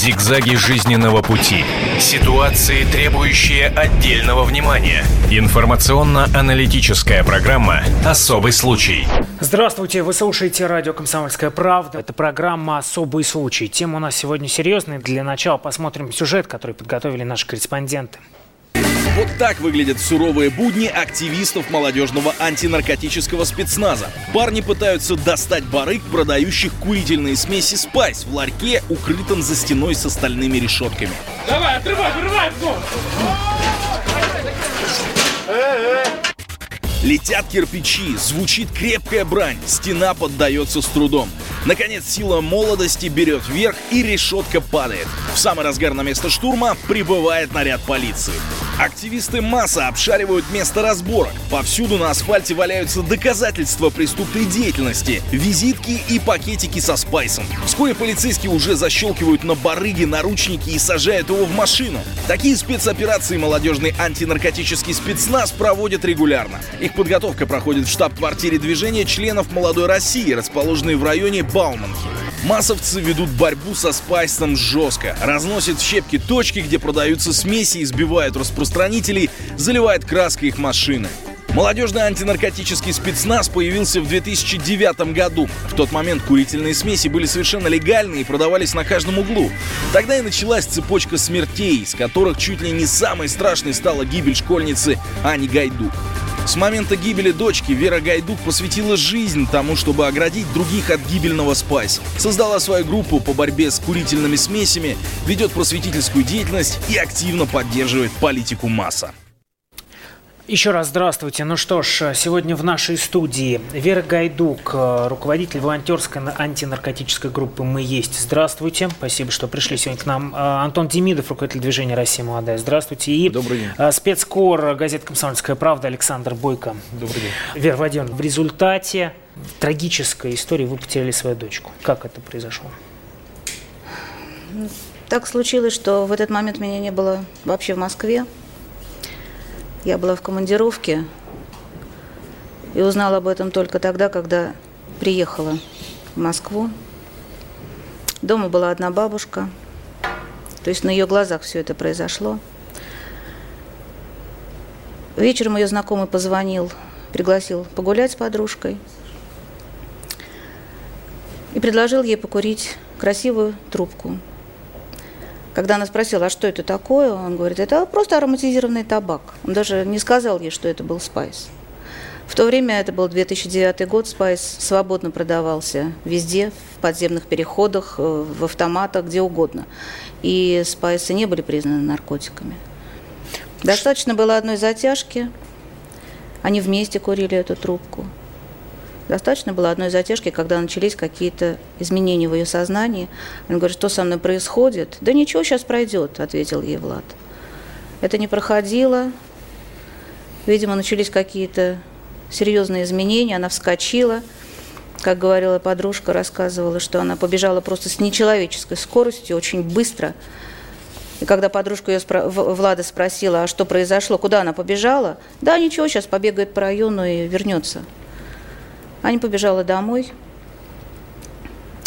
Зигзаги жизненного пути. Ситуации, требующие отдельного внимания. Информационно-аналитическая программа «Особый случай». Здравствуйте, вы слушаете радио «Комсомольская правда». Это программа «Особый случай». Тема у нас сегодня серьезная. Для начала посмотрим сюжет, который подготовили наши корреспонденты. Вот так выглядят суровые будни активистов молодежного антинаркотического спецназа. Парни пытаются достать барык, продающих курительные смеси «Спайс» в ларьке, укрытом за стеной с остальными решетками. Давай, отрывай, отрывай! Летят кирпичи, звучит крепкая брань, стена поддается с трудом. Наконец сила молодости берет вверх и решетка падает. В самый разгар на место штурма прибывает наряд полиции. Активисты масса обшаривают место разборок. Повсюду на асфальте валяются доказательства преступной деятельности, визитки и пакетики со спайсом. Вскоре полицейские уже защелкивают на барыги наручники и сажают его в машину. Такие спецоперации молодежный антинаркотический спецназ проводят регулярно. Их подготовка проходит в штаб-квартире движения членов «Молодой России», расположенной в районе Бауманки. Массовцы ведут борьбу со спайсом жестко, разносят в щепки точки, где продаются смеси, избивают распространителей, заливают краской их машины. Молодежный антинаркотический спецназ появился в 2009 году. В тот момент курительные смеси были совершенно легальны и продавались на каждом углу. Тогда и началась цепочка смертей, из которых чуть ли не самой страшной стала гибель школьницы Ани Гайдук. С момента гибели дочки Вера Гайдук посвятила жизнь тому, чтобы оградить других от гибельного спайс. Создала свою группу по борьбе с курительными смесями, ведет просветительскую деятельность и активно поддерживает политику масса. Еще раз здравствуйте. Ну что ж, сегодня в нашей студии Вера Гайдук, руководитель волонтерской антинаркотической группы «Мы есть». Здравствуйте. Спасибо, что пришли сегодня к нам. Антон Демидов, руководитель движения «Россия молодая». Здравствуйте. И Добрый день. спецкор газеты «Комсомольская правда» Александр Бойко. Добрый день. Вера Владимировна, в результате трагической истории вы потеряли свою дочку. Как это произошло? Так случилось, что в этот момент меня не было вообще в Москве. Я была в командировке и узнала об этом только тогда, когда приехала в Москву. Дома была одна бабушка, то есть на ее глазах все это произошло. Вечером ее знакомый позвонил, пригласил погулять с подружкой и предложил ей покурить красивую трубку. Когда она спросила, а что это такое, он говорит, это просто ароматизированный табак. Он даже не сказал ей, что это был спайс. В то время, это был 2009 год, спайс свободно продавался везде, в подземных переходах, в автоматах, где угодно. И спайсы не были признаны наркотиками. Достаточно было одной затяжки, они вместе курили эту трубку. Достаточно было одной затяжки, когда начались какие-то изменения в ее сознании. Он говорит, что со мной происходит? Да ничего, сейчас пройдет, ответил ей Влад. Это не проходило. Видимо, начались какие-то серьезные изменения. Она вскочила. Как говорила подружка, рассказывала, что она побежала просто с нечеловеческой скоростью, очень быстро. И когда подружка ее спро... Влада спросила, а что произошло, куда она побежала, да, ничего, сейчас побегает по району и вернется. Аня побежала домой,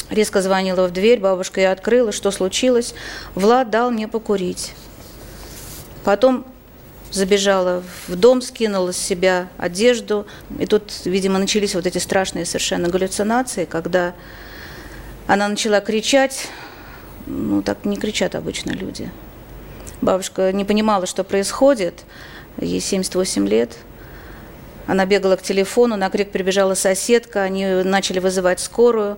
резко звонила в дверь, бабушка ее открыла, что случилось. Влад дал мне покурить. Потом забежала в дом, скинула с себя одежду. И тут, видимо, начались вот эти страшные совершенно галлюцинации, когда она начала кричать. Ну, так не кричат обычно люди. Бабушка не понимала, что происходит. Ей 78 лет – она бегала к телефону, на крик прибежала соседка, они начали вызывать скорую.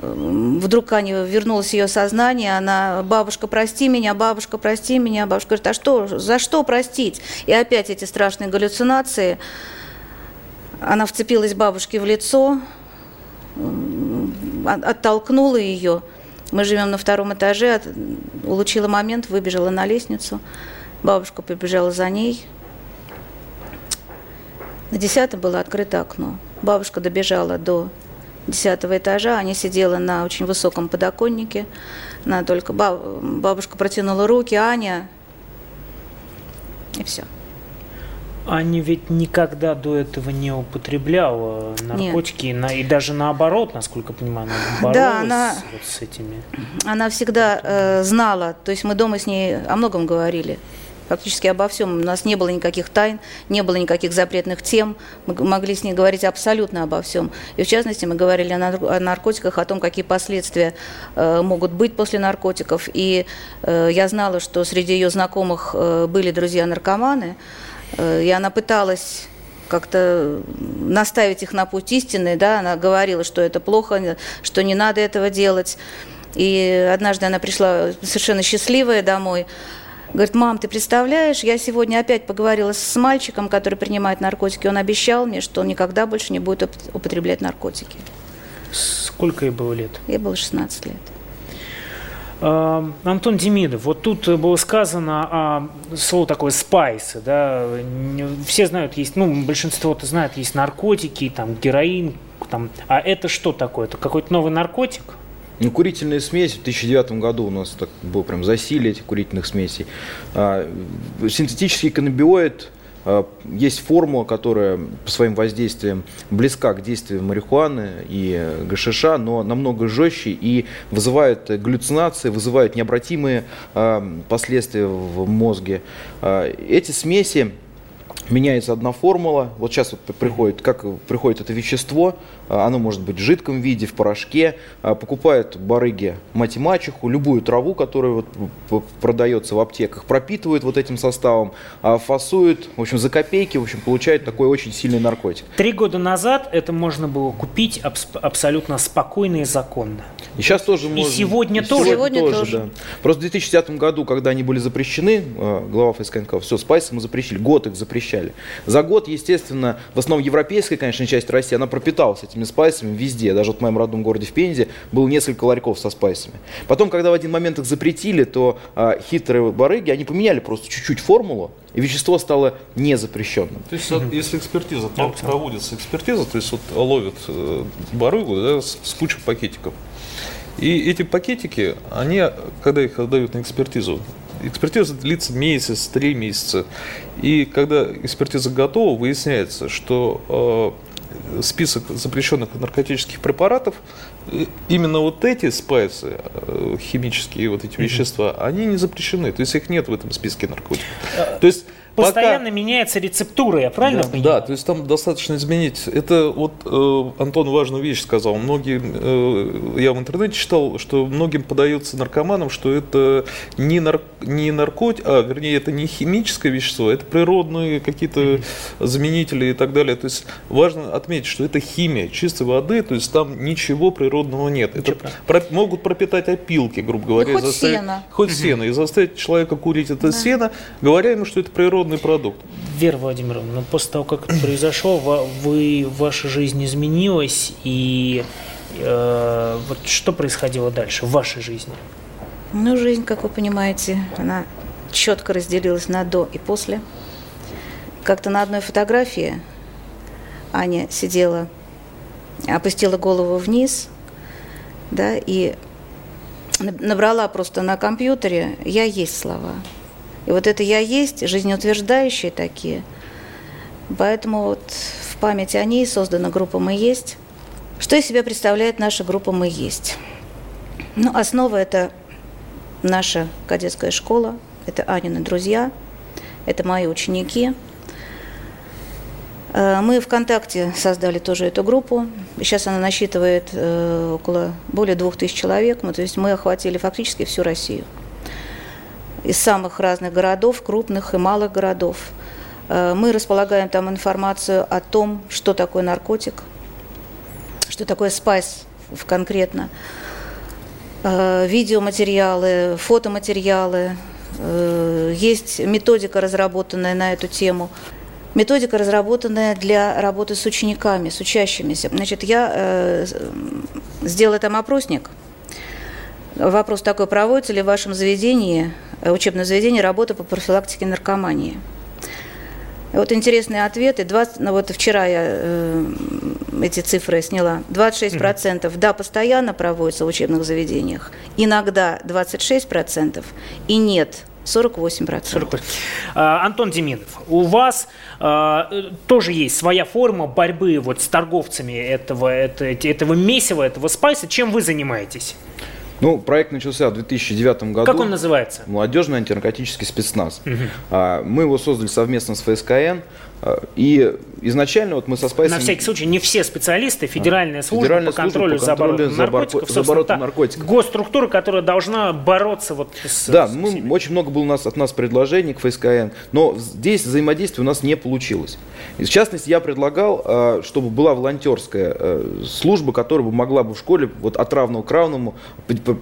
Вдруг Аня вернулось ее сознание, она, бабушка, прости меня, бабушка, прости меня. Бабушка говорит, а что, за что простить? И опять эти страшные галлюцинации. Она вцепилась бабушке в лицо, оттолкнула ее. Мы живем на втором этаже, улучила момент, выбежала на лестницу. Бабушка побежала за ней, на десятом было открыто окно. Бабушка добежала до десятого этажа, Аня сидела на очень высоком подоконнике. Она только бабушка протянула руки, Аня, и все. Аня ведь никогда до этого не употребляла наркотики, Нет. и даже наоборот, насколько я понимаю, она боролась да, она, вот с этими. Она всегда э, знала, то есть мы дома с ней о многом говорили фактически обо всем. У нас не было никаких тайн, не было никаких запретных тем. Мы могли с ней говорить абсолютно обо всем. И в частности, мы говорили о наркотиках, о том, какие последствия э, могут быть после наркотиков. И э, я знала, что среди ее знакомых э, были друзья-наркоманы, и она пыталась как-то наставить их на путь истины, да, она говорила, что это плохо, что не надо этого делать. И однажды она пришла совершенно счастливая домой, Говорит, мам, ты представляешь, я сегодня опять поговорила с мальчиком, который принимает наркотики. Он обещал мне, что он никогда больше не будет употреблять наркотики. Сколько ей было лет? Ей было 16 лет. А, Антон Демидов, вот тут было сказано а, слово такое спайсы, да, все знают, есть, ну, большинство-то знает, есть наркотики, там, героин, там, а это что такое? Это какой-то новый наркотик? Ну, курительная смесь в 2009 году у нас так было прям засилие этих курительных смесей. А, синтетический каннабиоид а, есть формула, которая по своим воздействиям близка к действию марихуаны и ГШШ, но намного жестче и вызывает галлюцинации, вызывает необратимые а, последствия в мозге. Эти смеси меняется одна формула. Вот сейчас вот приходит, как приходит это вещество, а, оно может быть в жидком виде, в порошке. А, покупают барыги мать и мачеху, любую траву, которая вот продается в аптеках, пропитывают вот этим составом, а, фасуют, в общем, за копейки, в общем, получают такой очень сильный наркотик. Три года назад это можно было купить абсолютно спокойно и законно. И сейчас тоже можно. И сегодня и тоже. Сегодня тоже, тоже. Да. Просто в 2010 году, когда они были запрещены, глава ФСК сказал, все, спайсы мы запрещили, год их запрещали. За год, естественно, в основном европейская, конечно, часть России, она пропиталась этими спайсами везде. Даже вот в моем родном городе в Пензе было несколько ларьков со спайсами. Потом, когда в один момент их запретили, то а, хитрые барыги, они поменяли просто чуть-чуть формулу, и вещество стало незапрещенным. То есть, mm-hmm. если экспертиза, проводится экспертиза, то есть вот ловят э, барыгу да, с, с кучей пакетиков, и эти пакетики, они, когда их отдают на экспертизу, экспертиза длится месяц, три месяца. И когда экспертиза готова, выясняется, что э, список запрещенных наркотических препаратов, именно вот эти спайсы, э, химические вот эти вещества, они не запрещены. То есть их нет в этом списке наркотиков. То есть постоянно пока... меняется рецептура, я правильно да, понимаю? Да, то есть там достаточно изменить. Это вот э, Антон важную вещь сказал. Многие, э, я в интернете читал, что многим подается наркоманам, что это не, нар, не наркотик, а вернее это не химическое вещество, это природные какие-то mm-hmm. заменители и так далее. То есть важно отметить, что это химия чистой воды, то есть там ничего природного нет. Это про, могут пропитать опилки, грубо говоря, ну, хоть заставить, сено. хоть mm-hmm. сено, и заставить человека курить это да. сено, говоря ему, что это природное природный продукт. Вера Владимировна, но после того, как это произошло, вы, ваша жизнь изменилась, и э, вот что происходило дальше в вашей жизни? Ну, жизнь, как вы понимаете, она четко разделилась на до и после. Как-то на одной фотографии Аня сидела, опустила голову вниз, да, и набрала просто на компьютере «Я есть слова». И вот это «я есть», жизнеутверждающие такие. Поэтому вот в память о ней создана группа «Мы есть». Что из себя представляет наша группа «Мы есть»? Ну, основа – это наша кадетская школа, это Анины друзья, это мои ученики. Э, мы ВКонтакте создали тоже эту группу. Сейчас она насчитывает э, около более двух тысяч человек. то есть мы охватили фактически всю Россию из самых разных городов, крупных и малых городов. Э, мы располагаем там информацию о том, что такое наркотик, что такое спайс конкретно, э, видеоматериалы, фотоматериалы. Э, есть методика, разработанная на эту тему. Методика, разработанная для работы с учениками, с учащимися. Значит, я сделала там опросник. Вопрос такой, проводится ли в вашем заведении Э, учебное заведение работа по профилактике наркомании. Вот интересные ответы. 20, ну вот вчера я э, эти цифры сняла. 26% процентов, да, постоянно проводятся в учебных заведениях. Иногда 26% и нет 48%. 48. А, Антон Деминов, у вас а, тоже есть своя форма борьбы вот с торговцами этого, это, этого месива, этого спайса. Чем вы занимаетесь? Ну, проект начался в 2009 году. Как он называется? Молодежный антинаркотический спецназ. Угу. Мы его создали совместно с ФСКН. А, и изначально вот мы со Спайсом... На всякий случай, не все специалисты, Федеральная служба Федеральная по контролю служба по контролю за оборотом наркотиков, за оборотом наркотиков. госструктура, которая должна бороться вот с... Да, с мы, очень много было у нас, от нас предложений к ФСКН, но здесь взаимодействие у нас не получилось. И в частности, я предлагал, а, чтобы была волонтерская э, служба, которая бы могла бы в школе вот от равного к равному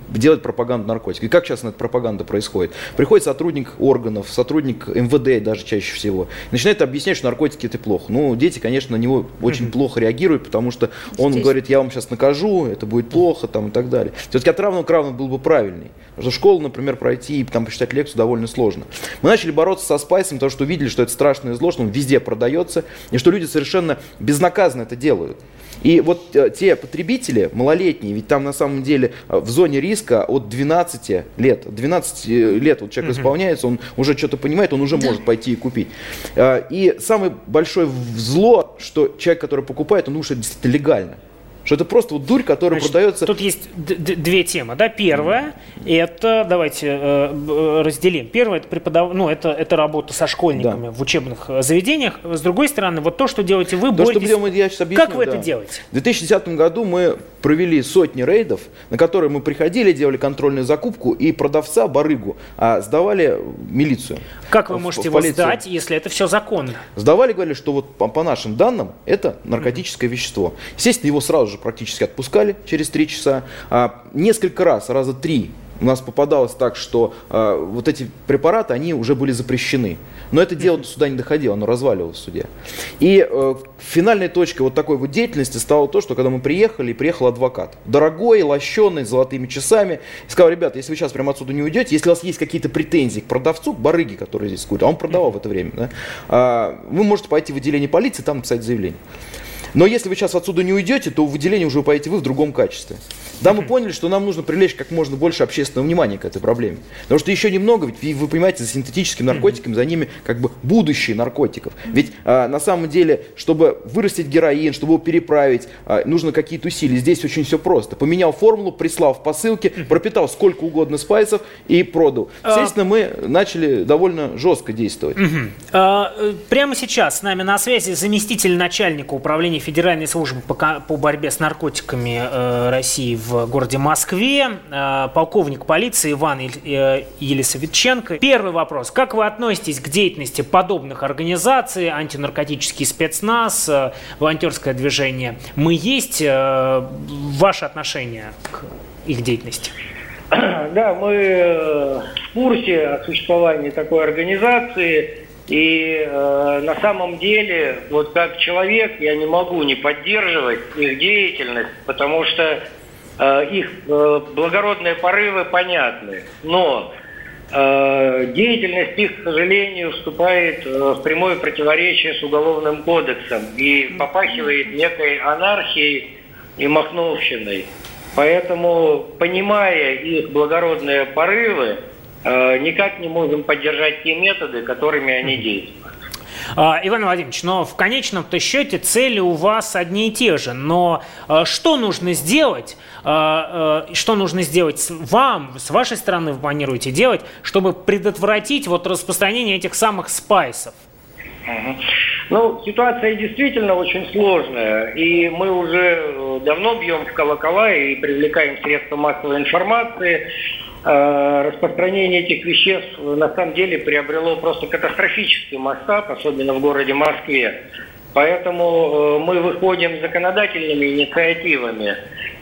делать пропаганду наркотиков. И как сейчас эта пропаганда происходит? Приходит сотрудник органов, сотрудник МВД даже чаще всего, начинает объяснять, что наркотики это плохо. Ну, дети, конечно, на него очень плохо реагируют, потому что он Здесь. говорит, я вам сейчас накажу, это будет плохо, там и так далее. Все-таки от равного к равному был бы правильный. Потому что школу, например, пройти и там посчитать лекцию довольно сложно. Мы начали бороться со спайсом, потому что увидели, что это страшное зло, что он везде продается, и что люди совершенно безнаказанно это делают. И вот э, те потребители малолетние, ведь там на самом деле э, в зоне риска от 12 лет, 12 э, лет вот человек угу. исполняется, он уже что-то понимает, он уже может пойти и купить. Э, и самое большое зло, что человек, который покупает, он это действительно легально. Что это просто вот дурь, которая Значит, продается... Тут есть две темы. Да? Первая, это, давайте э, разделим. Первое, это, преподав... ну, это, это работа со школьниками да. в учебных э, заведениях. С другой стороны, вот то, что делаете вы, то, боретесь... Что я сейчас объясню, как вы да. это делаете? В 2010 году мы провели сотни рейдов, на которые мы приходили, делали контрольную закупку, и продавца, барыгу, а, сдавали милицию. Как вы можете в, в его сдать, если это все законно? Сдавали, говорили, что вот по, по нашим данным это наркотическое mm-hmm. вещество. Естественно, его сразу же уже практически отпускали через три часа. А, несколько раз, раза три у нас попадалось так, что э, вот эти препараты, они уже были запрещены. Но это дело до суда не доходило, оно разваливалось в суде. И э, финальной точкой вот такой вот деятельности стало то, что когда мы приехали, приехал адвокат. Дорогой, лощеный, с золотыми часами. И сказал, ребята, если вы сейчас прямо отсюда не уйдете, если у вас есть какие-то претензии к продавцу, к барыге, который здесь курит, а он продавал в это время, да, э, вы можете пойти в отделение полиции, там написать заявление. Но если вы сейчас отсюда не уйдете, то в отделение уже поедете вы в другом качестве. Да, мы поняли, что нам нужно привлечь как можно больше общественного внимания к этой проблеме. Потому что еще немного, ведь вы понимаете, за синтетическими наркотиками, за ними как бы будущее наркотиков. Ведь а, на самом деле, чтобы вырастить героин, чтобы его переправить, а, нужно какие-то усилия. Здесь очень все просто. Поменял формулу, прислал в посылке, пропитал сколько угодно спайсов и продал. А. Естественно, мы начали довольно жестко действовать. Э, прямо сейчас с нами на связи заместитель начальника управления Федеральной службы по борьбе с наркотиками э, России в городе Москве, э, полковник полиции Иван э, Елисаветченко. Первый вопрос. Как вы относитесь к деятельности подобных организаций, антинаркотический спецназ, э, волонтерское движение «Мы есть»? Ваше отношение к их деятельности? Да, мы в курсе о существовании такой организации. И э, на самом деле, вот как человек, я не могу не поддерживать их деятельность, потому что Э, их э, благородные порывы понятны, но э, деятельность их, к сожалению, вступает в прямое противоречие с Уголовным кодексом и попахивает некой анархией и махновщиной. Поэтому, понимая их благородные порывы, никак не можем поддержать те методы, которыми они действуют. А, Иван Владимирович, но в конечном-то счете цели у вас одни и те же. Но а, что нужно сделать, а, что нужно сделать вам, с вашей стороны вы планируете делать, чтобы предотвратить вот распространение этих самых спайсов? Ну, ситуация действительно очень сложная, и мы уже э, давно бьем в колокола и привлекаем средства массовой информации. Э, распространение этих веществ на самом деле приобрело просто катастрофический масштаб, особенно в городе Москве. Поэтому э, мы выходим с законодательными инициативами.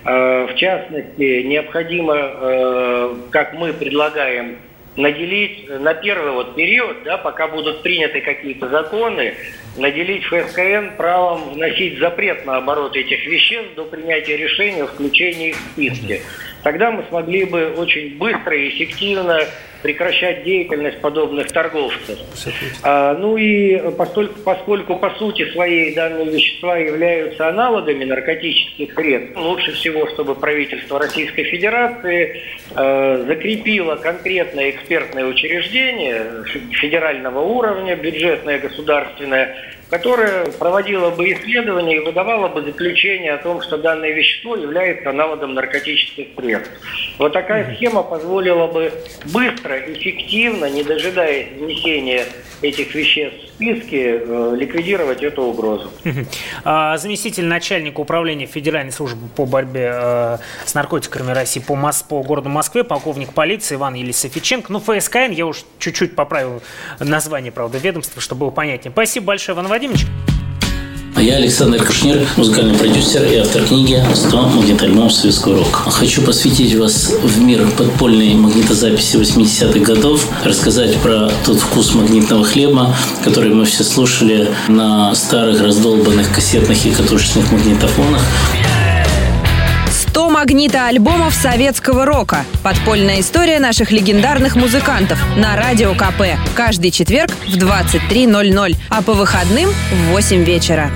Э, в частности, необходимо, как мы предлагаем, наделить на первый вот период, да, пока будут приняты какие-то законы, наделить ФСКН правом вносить запрет на оборот этих веществ до принятия решения о включении их в списки. Тогда мы смогли бы очень быстро и эффективно прекращать деятельность подобных торговцев. А, ну и поскольку, поскольку по сути своей данные вещества являются аналогами наркотических средств, лучше всего, чтобы правительство Российской Федерации э, закрепило конкретное экспертное учреждение федерального уровня, бюджетное, государственное, которая проводила бы исследования и выдавала бы заключение о том, что данное вещество является аналогом наркотических средств. Вот такая схема позволила бы быстро, эффективно, не дожидаясь внесения этих веществ в списки, э, ликвидировать эту угрозу. А, заместитель начальника управления Федеральной службы по борьбе э, с наркотиками России по, Мос- по городу Москве, полковник полиции Иван Елисофиченко. Ну, ФСКН, я уж чуть-чуть поправил название, правда, ведомства, чтобы было понятнее. Спасибо большое, Иван Владимирович. А я Александр Кушнир, музыкальный продюсер и автор книги «100 магнитоальбомов советского рока». Хочу посвятить вас в мир подпольной магнитозаписи 80-х годов, рассказать про тот вкус магнитного хлеба, который мы все слушали на старых раздолбанных кассетных и катушечных магнитофонах. 100 магнита-альбомов советского рока. Подпольная история наших легендарных музыкантов на Радио КП. Каждый четверг в 23.00, а по выходным в 8 вечера.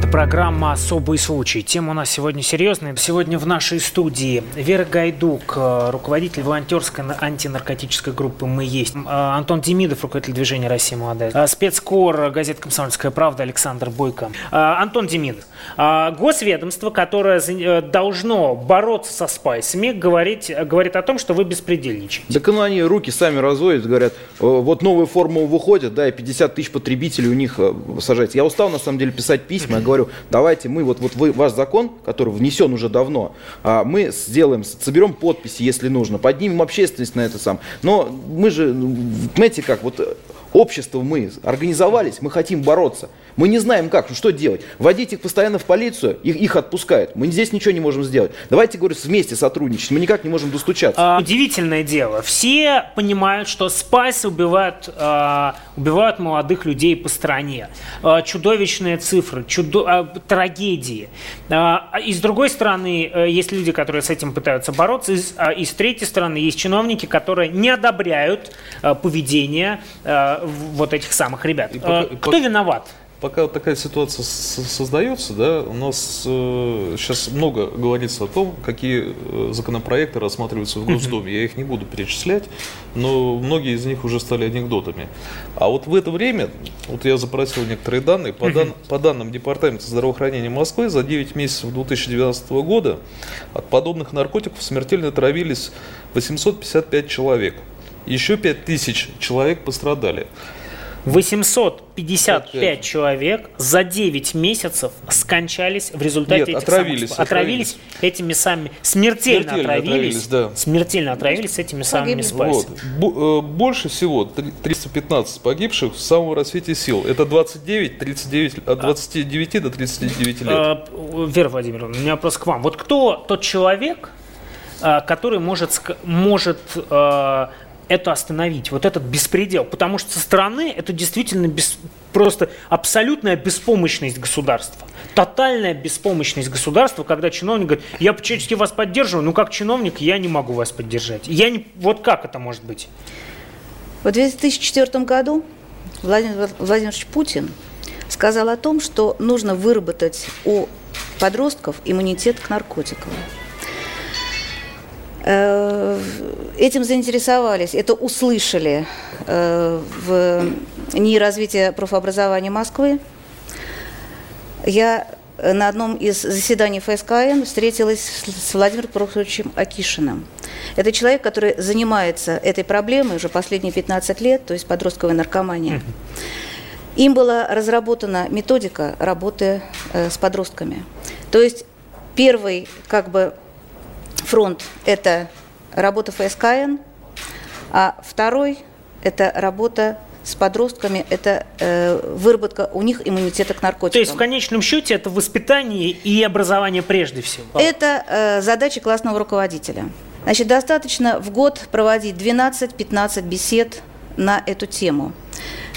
Это программа «Особый случай». Тема у нас сегодня серьезная. Сегодня в нашей студии Вера Гайдук, э, руководитель волонтерской антинаркотической группы «Мы есть», э, Антон Демидов, руководитель движения «Россия молодая», э, спецкор газеты «Комсомольская правда» Александр Бойко. Антон Демидов, госведомство, которое должно бороться со спайсами, говорит, говорит о том, что вы беспредельничаете. Так ну они руки сами разводят, говорят, вот новые формулы выходят, да, и 50 тысяч потребителей у них сажается. Я устал, на самом деле, писать письма, говорю, давайте мы, вот, вот вы, ваш закон, который внесен уже давно, а, мы сделаем, соберем подписи, если нужно, поднимем общественность на это сам. Но мы же, знаете как, вот общество мы организовались, мы хотим бороться. Мы не знаем как, ну что делать. Вводить их постоянно в полицию, их, их отпускают. Мы здесь ничего не можем сделать. Давайте, говорю, вместе сотрудничать. Мы никак не можем достучаться. А, удивительное дело. Все понимают, что спайсы убивают, а, убивают молодых людей по стране. А, чудовищные цифры, чудо, а, трагедии. А, и с другой стороны, э, есть люди, которые с этим пытаются бороться. И, а, и с третьей стороны, есть чиновники, которые не одобряют а, поведение а, вот этих самых ребят. А, кто виноват? Пока вот такая ситуация создается, да, у нас э, сейчас много говорится о том, какие э, законопроекты рассматриваются в Госдуме. Я их не буду перечислять, но многие из них уже стали анекдотами. А вот в это время, вот я запросил некоторые данные, по, дан, по данным Департамента здравоохранения Москвы, за 9 месяцев 2019 года от подобных наркотиков смертельно отравились 855 человек. Еще 5000 человек пострадали. 855 человек за 9 месяцев скончались в результате Нет, этих отравились, самых, отравились, этими самыми смертельно, Смертельно отравились, отравились, да. смертельно отравились этими самыми спайсами. Вот. Э, больше всего 315 погибших в самом рассвете сил. Это 29, 39, от 29 до 39 лет. Э, Вера Владимировна, у меня вопрос к вам. Вот кто тот человек, э, который может, может это остановить, вот этот беспредел. Потому что со стороны это действительно без, просто абсолютная беспомощность государства. Тотальная беспомощность государства, когда чиновник говорит, я почти вас поддерживаю, но как чиновник я не могу вас поддержать. Я не, вот как это может быть? В 2004 году Владимир Владимирович Путин сказал о том, что нужно выработать у подростков иммунитет к наркотикам. Э, Этим заинтересовались, это услышали э, в НИИ развития профобразования Москвы. Я на одном из заседаний ФСКН встретилась с Владимиром Прохоровичем Акишиным. Это человек, который занимается этой проблемой уже последние 15 лет, то есть подростковая наркомания. Им была разработана методика работы э, с подростками. То есть первый как бы фронт – это работа ФСКН, а второй – это работа с подростками, это э, выработка у них иммунитета к наркотикам. То есть в конечном счете это воспитание и образование прежде всего. Это э, задача классного руководителя. Значит, достаточно в год проводить 12-15 бесед на эту тему.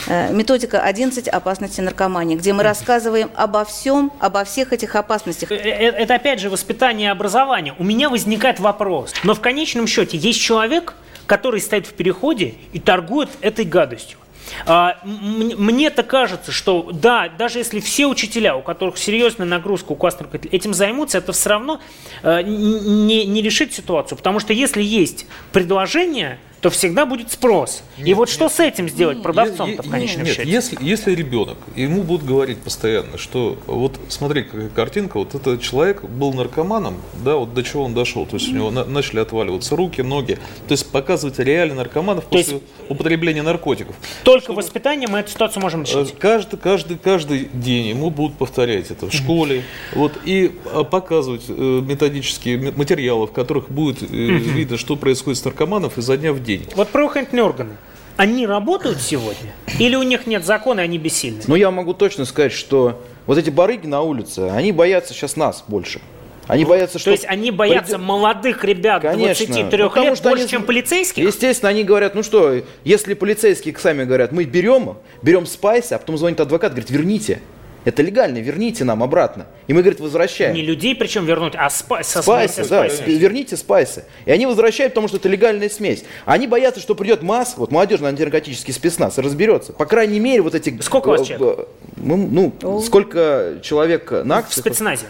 Э, методика 11 опасности наркомании, где мы рассказываем обо всем, обо всех этих опасностях. Э, э, это опять же воспитание и образование. У меня возникает вопрос. Но в конечном счете есть человек, который стоит в переходе и торгует этой гадостью. А, мне-то кажется, что да, даже если все учителя, у которых серьезная нагрузка у классных этим займутся, это все равно не, не решит ситуацию. Потому что если есть предложение, то всегда будет спрос. Нет, и вот нет, что с этим сделать продавцом-то в конечном нет, счете? Если, если ребенок, ему будут говорить постоянно, что вот смотри, какая картинка, вот этот человек был наркоманом, да, вот до чего он дошел, то есть у него на, начали отваливаться руки, ноги, то есть показывать реально наркоманов то после есть употребления наркотиков. Только чтобы, воспитанием мы эту ситуацию можем э, решить? Каждый, каждый, каждый день ему будут повторять это в школе, вот, и а, показывать э, методические материалы, в которых будет э, видно, что происходит с наркоманов изо дня в день день. Вот правоохранительные органы, они работают сегодня? Или у них нет закона, и они бессильны? Ну, я могу точно сказать, что вот эти барыги на улице, они боятся сейчас нас больше. Они боятся, что... То есть они боятся придет... молодых ребят Конечно, 23 ну, лет что больше, они... чем полицейских? Естественно, они говорят, ну что, если полицейские сами говорят, мы берем, берем спайс, а потом звонит адвокат, говорит, верните. Это легально, верните нам обратно. И мы, говорит, возвращаем. Не людей причем вернуть, а спайс, спайсы. Да, спайсы. верните спайсы. И они возвращают, потому что это легальная смесь. Они боятся, что придет масс, вот молодежный антинаркотический спецназ, разберется. По крайней мере, вот эти... Сколько у вас человек? Ну, ну сколько человек на акции? В спецназе.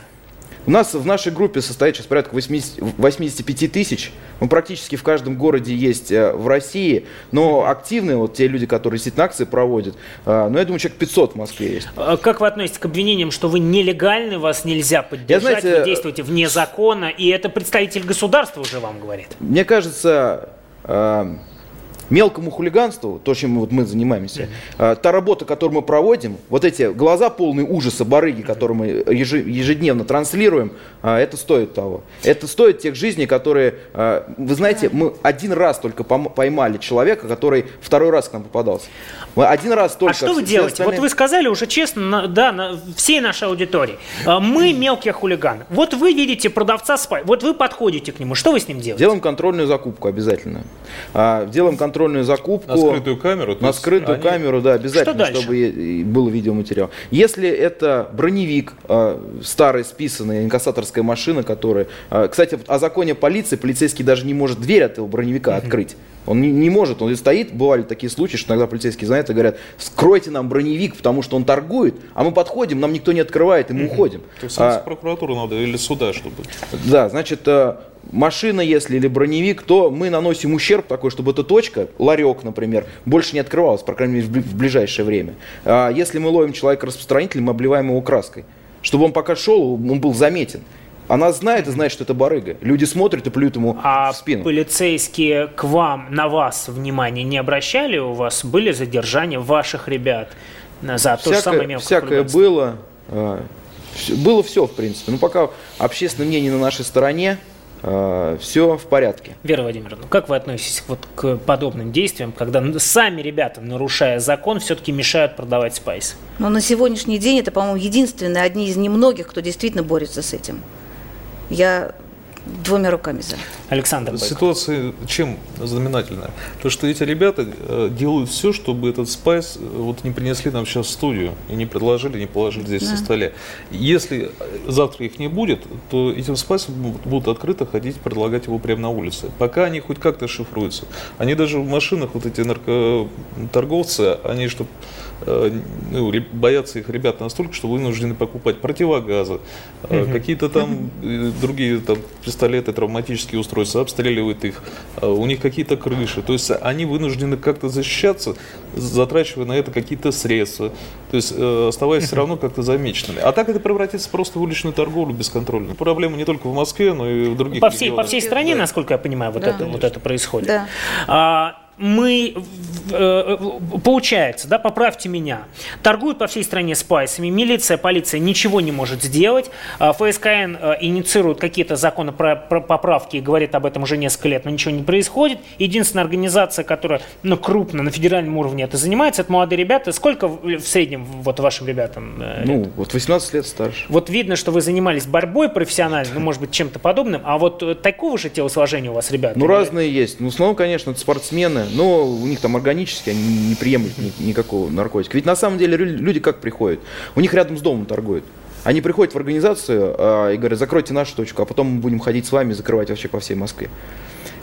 У нас в нашей группе состоит сейчас порядка 80, 85 тысяч. Мы практически в каждом городе есть э, в России. Но активные вот те люди, которые действительно акции проводят, э, ну, я думаю, человек 500 в Москве есть. А как вы относитесь к обвинениям, что вы нелегальны, вас нельзя поддержать, я, знаете, вы действуете вне закона, и это представитель государства уже вам говорит? Мне кажется, э, мелкому хулиганству, то, чем вот мы занимаемся, mm-hmm. та работа, которую мы проводим, вот эти глаза полные ужаса, барыги, которые мы ежедневно транслируем, а, это стоит того. Это стоит тех жизней, которые, а, вы знаете, мы один раз только поймали человека, который второй раз к нам попадался. Мы один раз только... А что вы делаете? Остальные... Вот вы сказали уже честно, да, на всей нашей аудитории. Мы мелкие хулиганы. Вот вы видите продавца спай, вот вы подходите к нему. Что вы с ним делаете? Делаем контрольную закупку обязательно. Делаем контрольную контрольную закупку. На скрытую камеру? На скрытую они... камеру, да, обязательно, чтобы был видеоматериал. Если это броневик, э, старый, списанный, инкассаторская машина, которая... Кстати, о законе полиции полицейский даже не может дверь от этого броневика открыть. Он не, не может, он и стоит, бывали такие случаи, что иногда полицейские знают и говорят, скройте нам броневик, потому что он торгует, а мы подходим, нам никто не открывает, и мы уходим. То есть а, прокуратуру надо или суда, чтобы... Да, значит, э, машина, если или броневик, то мы наносим ущерб такой, чтобы эта точка, ларек, например, больше не открывалась, по крайней мере, в ближайшее время. А если мы ловим человека-распространителя, мы обливаем его краской, чтобы он пока шел, он был заметен. Она знает и знает, что это барыга. Люди смотрят и плюют ему а в спину. полицейские к вам, на вас внимание не обращали? У вас были задержания ваших ребят за то всякое, же самое мелкое Всякое было. А, было все, в принципе. Но пока общественное мнение на нашей стороне, э, все в порядке. Вера Владимировна, как вы относитесь вот к подобным действиям, когда сами ребята, нарушая закон, все-таки мешают продавать спайс? Но на сегодняшний день это, по-моему, единственные, одни из немногих, кто действительно борется с этим. Я двумя руками за. Александр Бойко. Ситуация чем знаменательная? То, что эти ребята э, делают все, чтобы этот спайс э, вот не принесли нам сейчас в студию и не предложили, не положили здесь да. на столе. Если завтра их не будет, то этим спайсом будут открыто ходить, предлагать его прямо на улице. Пока они хоть как-то шифруются. Они даже в машинах, вот эти наркоторговцы, они, чтобы Э, ну, боятся их ребят настолько, что вынуждены покупать противогазы, угу. какие-то там э, другие там, пистолеты, травматические устройства, обстреливают их, у них какие-то крыши. То есть они вынуждены как-то защищаться, затрачивая на это какие-то средства, то есть оставаясь все равно как-то замеченными. А так это превратится просто в уличную торговлю бесконтрольную. Проблема не только в Москве, но и в других по всей, по всей стране, да. насколько я понимаю, вот, да, это, вот это происходит. Да. А, мы, э, получается, да, поправьте меня, торгуют по всей стране спайсами, милиция, полиция ничего не может сделать, а ФСКН э, инициирует какие-то законы про поправки и говорит об этом уже несколько лет, но ничего не происходит. Единственная организация, которая ну, крупно на федеральном уровне это занимается, это молодые ребята. Сколько в среднем вот вашим ребятам? Э, ну, вот 18 лет старше. Вот видно, что вы занимались борьбой профессионально, ну, может быть, чем-то подобным, а вот такого же телосложения у вас ребята? Ну, разные есть. Ну, в основном, конечно, это спортсмены, но у них там органически они не приемлют ни- никакого наркотика. Ведь на самом деле люди как приходят? У них рядом с домом торгуют. Они приходят в организацию а, и говорят, закройте нашу точку, а потом мы будем ходить с вами закрывать вообще по всей Москве.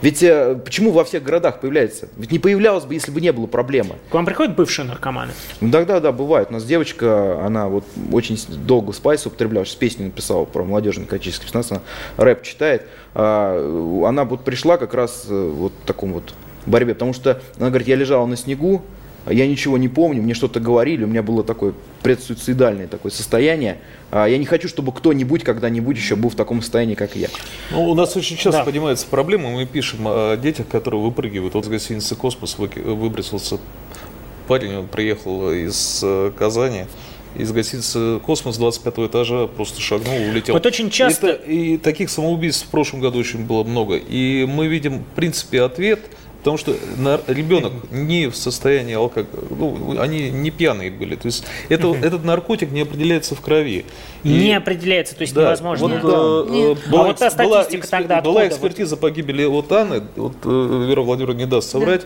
Ведь э, почему во всех городах появляется? Ведь не появлялось бы, если бы не было проблемы. К вам приходят бывшие наркоманы? Ну, да, да, да, бывает. У нас девочка, она вот очень долго спайс употребляла, сейчас песню написала про молодежный наркотический абстиненс, она рэп читает. А, она вот пришла как раз э, вот в таком вот борьбе, потому что она говорит, я лежала на снегу, я ничего не помню, мне что-то говорили, у меня было такое предсуицидальное такое состояние. А Я не хочу, чтобы кто-нибудь когда-нибудь еще был в таком состоянии, как я. Ну, у нас очень часто Да. поднимается проблема, мы пишем о детях, которые выпрыгивают. Вот с гостиницы «Космос» выбросился парень, он приехал из э, Казани, из гостиницы «Космос» 25 этажа просто шагнул, улетел. Вот очень часто- Это- и таких самоубийств в прошлом году очень было много. И мы видим, в принципе, ответ Потому что ребенок не в состоянии алкоголя, ну, они не пьяные были. То есть это, этот наркотик не определяется в крови. И- Не определяется, то есть да, невозможно. Вот, э, э, Нет. А вот та была статистика экспер- тогда Была экспертиза по гибели от Анны, вот э, Вера Владимировна не даст соврать.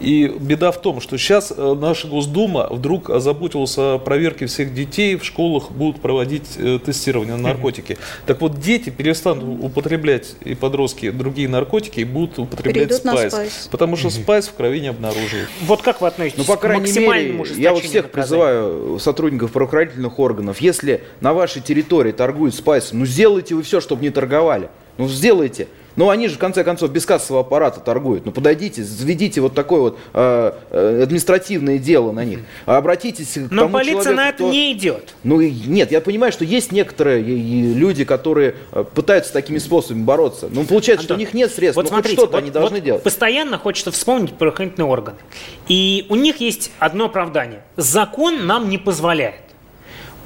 И беда в том, что сейчас э, наша Госдума вдруг озаботилась о проверке всех детей, в школах будут проводить э, тестирование на наркотики. Так вот, дети перестанут употреблять и подростки другие наркотики и будут употреблять Перейдут спайс. спайс. Потому что спайс в крови не обнаруживают. Вот как вы относитесь Ну, по к крайней максимальному мере, я вот всех наказания? призываю сотрудников правоохранительных органов, если на вашей территории торгуют спайсом, ну сделайте вы все, чтобы не торговали. Ну сделайте. Ну они же в конце концов без кассового аппарата торгуют. Ну подойдите, заведите вот такое вот э, э, административное дело на них. А Обратитесь к Но тому полиция человеку, на это кто- не идет. Ну нет, я понимаю, что есть некоторые люди, которые э, пытаются такими способами бороться. Но получается, что у Антон, них нет средств, вот но хоть смотрите, что-то вот- они должны вот делать. Постоянно хочется вспомнить правоохранительные органы. И у них есть одно оправдание. Закон нам не позволяет.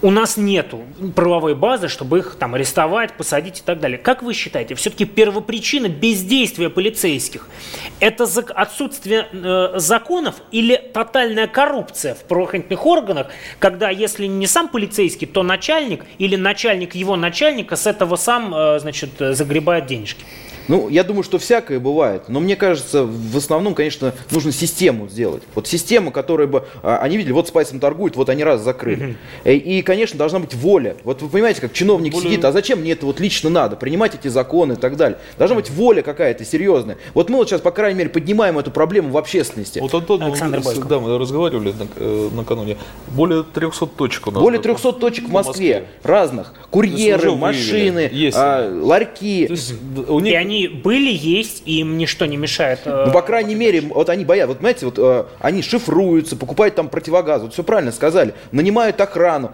У нас нету правовой базы, чтобы их там арестовать, посадить и так далее. Как вы считаете, все-таки первопричина бездействия полицейских – это отсутствие э, законов или тотальная коррупция в правоохранительных органах, когда если не сам полицейский, то начальник или начальник его начальника с этого сам, э, значит, э, загребает денежки? Ну, я думаю, что всякое бывает. Но мне кажется, в основном, конечно, нужно систему сделать. Вот систему, которая бы... а, Они видели, вот спайсом торгуют, вот они раз закрыли. Э, И, конечно, должна быть воля. Вот вы понимаете, как чиновник Более- сидит, а зачем мне это вот лично надо? Принимать эти законы и так далее. Должна быть воля какая-то серьезная. Вот мы вот сейчас, по крайней мере, поднимаем эту проблему в общественности. Вот Антон, Александр мы, да, мы разговаривали на- э, накануне. Более 300 точек у нас. Более в- 300 точек в в Москве, разных. Курьеры, машины, а, ларьки. То есть у них И они были, есть, и им ничто не мешает. э, Ну, по крайней мере, вот они боятся. Вот, знаете, вот э, они шифруются, покупают там противогаз. Вот все правильно сказали. Нанимают охрану,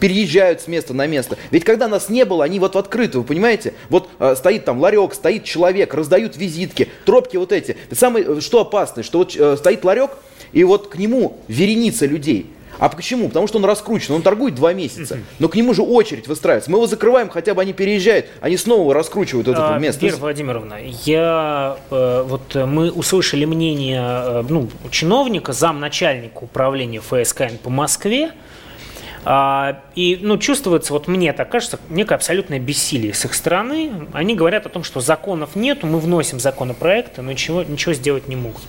переезжают с места на место. Ведь когда нас не было, они вот в открытую, вы понимаете? Вот э, стоит там ларек, стоит человек, раздают визитки, тропки вот эти. Самое, что опасно, что вот стоит ларек, и вот к нему вереница людей. А почему? Потому что он раскручен, он торгует два месяца. Но к нему же очередь выстраивается. Мы его закрываем, хотя бы они переезжают, они снова раскручивают вот это А, место. Вера Владимировна, я э, вот э, мы услышали мнение э, ну, чиновника, замначальника управления ФСКН по Москве. А, и ну, чувствуется, вот мне так кажется, некое абсолютное бессилие с их стороны. Они говорят о том, что законов нету, мы вносим законопроекты, но ничего, ничего сделать не могут.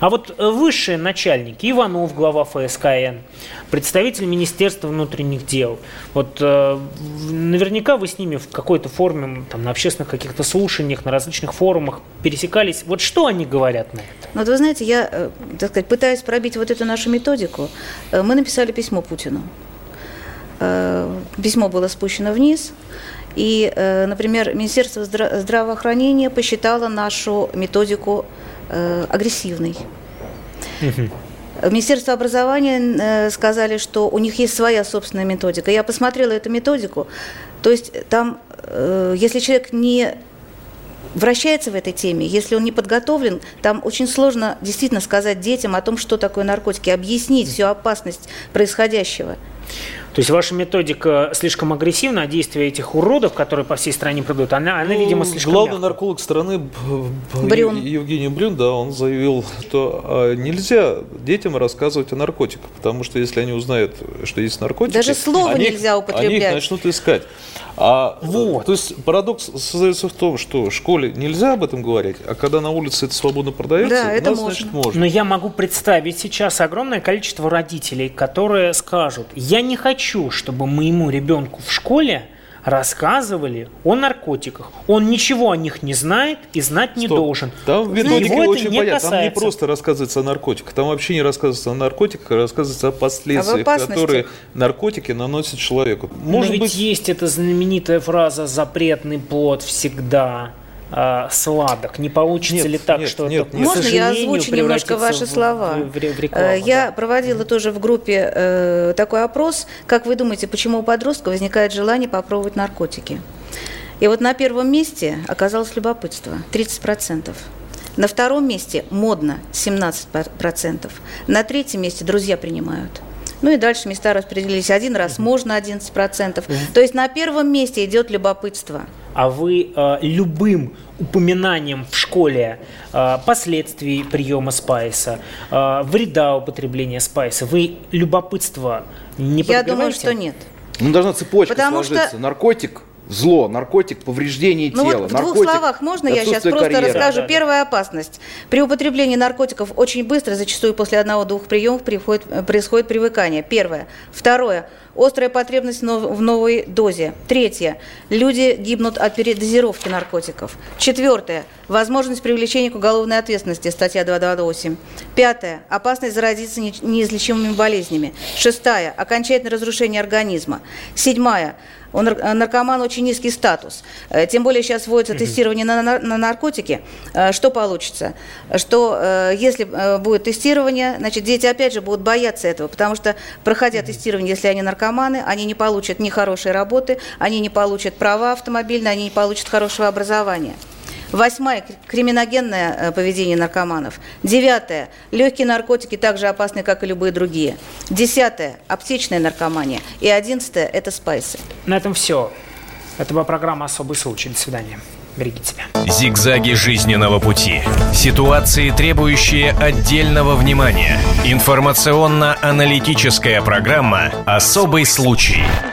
А вот высшие начальники, Иванов, глава ФСКН, представитель Министерства внутренних дел, вот э, наверняка вы с ними в какой-то форме, там, на общественных каких-то слушаниях, на различных форумах пересекались. Вот что они говорят на это? Ну, Вот вы знаете, я, э, так сказать, пытаясь пробить вот эту нашу методику, э, мы написали письмо Путину. Э, Письмо было спущено вниз, и, э, например, Министерство здра- здравоохранения посчитало нашу методику э, агрессивной. В Министерство образования сказали, что у них есть своя собственная методика. Я посмотрела эту методику. То есть там, если человек не вращается в этой теме, если он не подготовлен, там очень сложно действительно сказать детям о том, что такое наркотики, объяснить всю опасность происходящего. То есть ваша методика слишком агрессивна, а действие этих уродов, которые по всей стране продают, она, она Ну, видимо, слишком Главный мягкая. нарколог страны Брюн. Евгений Брюн, да, он заявил, что а, нельзя детям рассказывать о наркотиках, потому что если они узнают, что есть наркотики, Даже слово они нельзя употреблять. Они их начнут искать. А, Вот. То есть парадокс создается в том, что в школе нельзя об этом говорить, а когда на улице это свободно продается, Да, у это нас, можно. значит, можно. Но я могу представить сейчас огромное количество родителей, которые скажут, я не хочу, чтобы моему ребенку в школе рассказывали о наркотиках. Он ничего о них не знает и знать не Стоп. должен. Там в методике очень не понятно. Там не касается. просто рассказывается о наркотиках. Там вообще не рассказывается о наркотиках, а рассказывается о последствиях, опасностях. которые наркотики наносят человеку. Но Может ведь быть, есть эта знаменитая фраза «запретный плод всегда а, сладок». Не получится Нет, ли так, нет, что нет, это, нет. Можно я озвучу немножко ваши в- слова? в- в- в рекламу, Э, Я да. проводила тоже в группе э, такой опрос. Как вы думаете, почему у подростка возникает желание попробовать наркотики? И вот на первом месте оказалось любопытство, 30%. На втором месте модно, 17%. На третьем месте друзья принимают. Ну и дальше места распределились. Один раз можно 11%. То есть на первом месте идет любопытство. А вы э, любым упоминанием в школе э, последствий приема спайса, э, вреда употребления спайса, вы любопытство не Я думаю, что нет. Ну, должна цепочка Потому что- сложиться. Наркотик – зло, наркотик – повреждение Ну тела. вот в двух наркотик словах можно я сейчас просто карьеры. расскажу. Да, да, да. Первая опасность. При употреблении наркотиков очень быстро, зачастую после одного-двух приемов, приходит- э, происходит привыкание. Первое. Второе. Острая потребность в нов- в новой дозе. Третье. Люди гибнут от передозировки наркотиков. Четвертое. Возможность привлечения к уголовной ответственности. Статья 228. Пятое. Опасность заразиться не- неизлечимыми болезнями. Шестая. Окончательное разрушение организма. Седьмая. У нар- наркомана очень низкий статус. Э, Тем более сейчас вводится тестирование на, на наркотики. Э, Что получится? Что э, если будет тестирование, значит, дети опять же будут бояться этого, потому что, проходя тестирование, если они наркоманы, они не получат ни хорошей работы, они не получат права автомобильные, они не получат хорошего образования. Восьмая – криминогенное э, поведение наркоманов. Девятое – легкие наркотики так же опасны, как и любые другие. Десятое – аптечная наркомания. И одиннадцатое – это спайсы. На этом все. Это была программа «Особый случай». До свидания. Берегите себя. Зигзаги жизненного пути. Ситуации, требующие отдельного внимания. Информационно-аналитическая программа «Особый случай».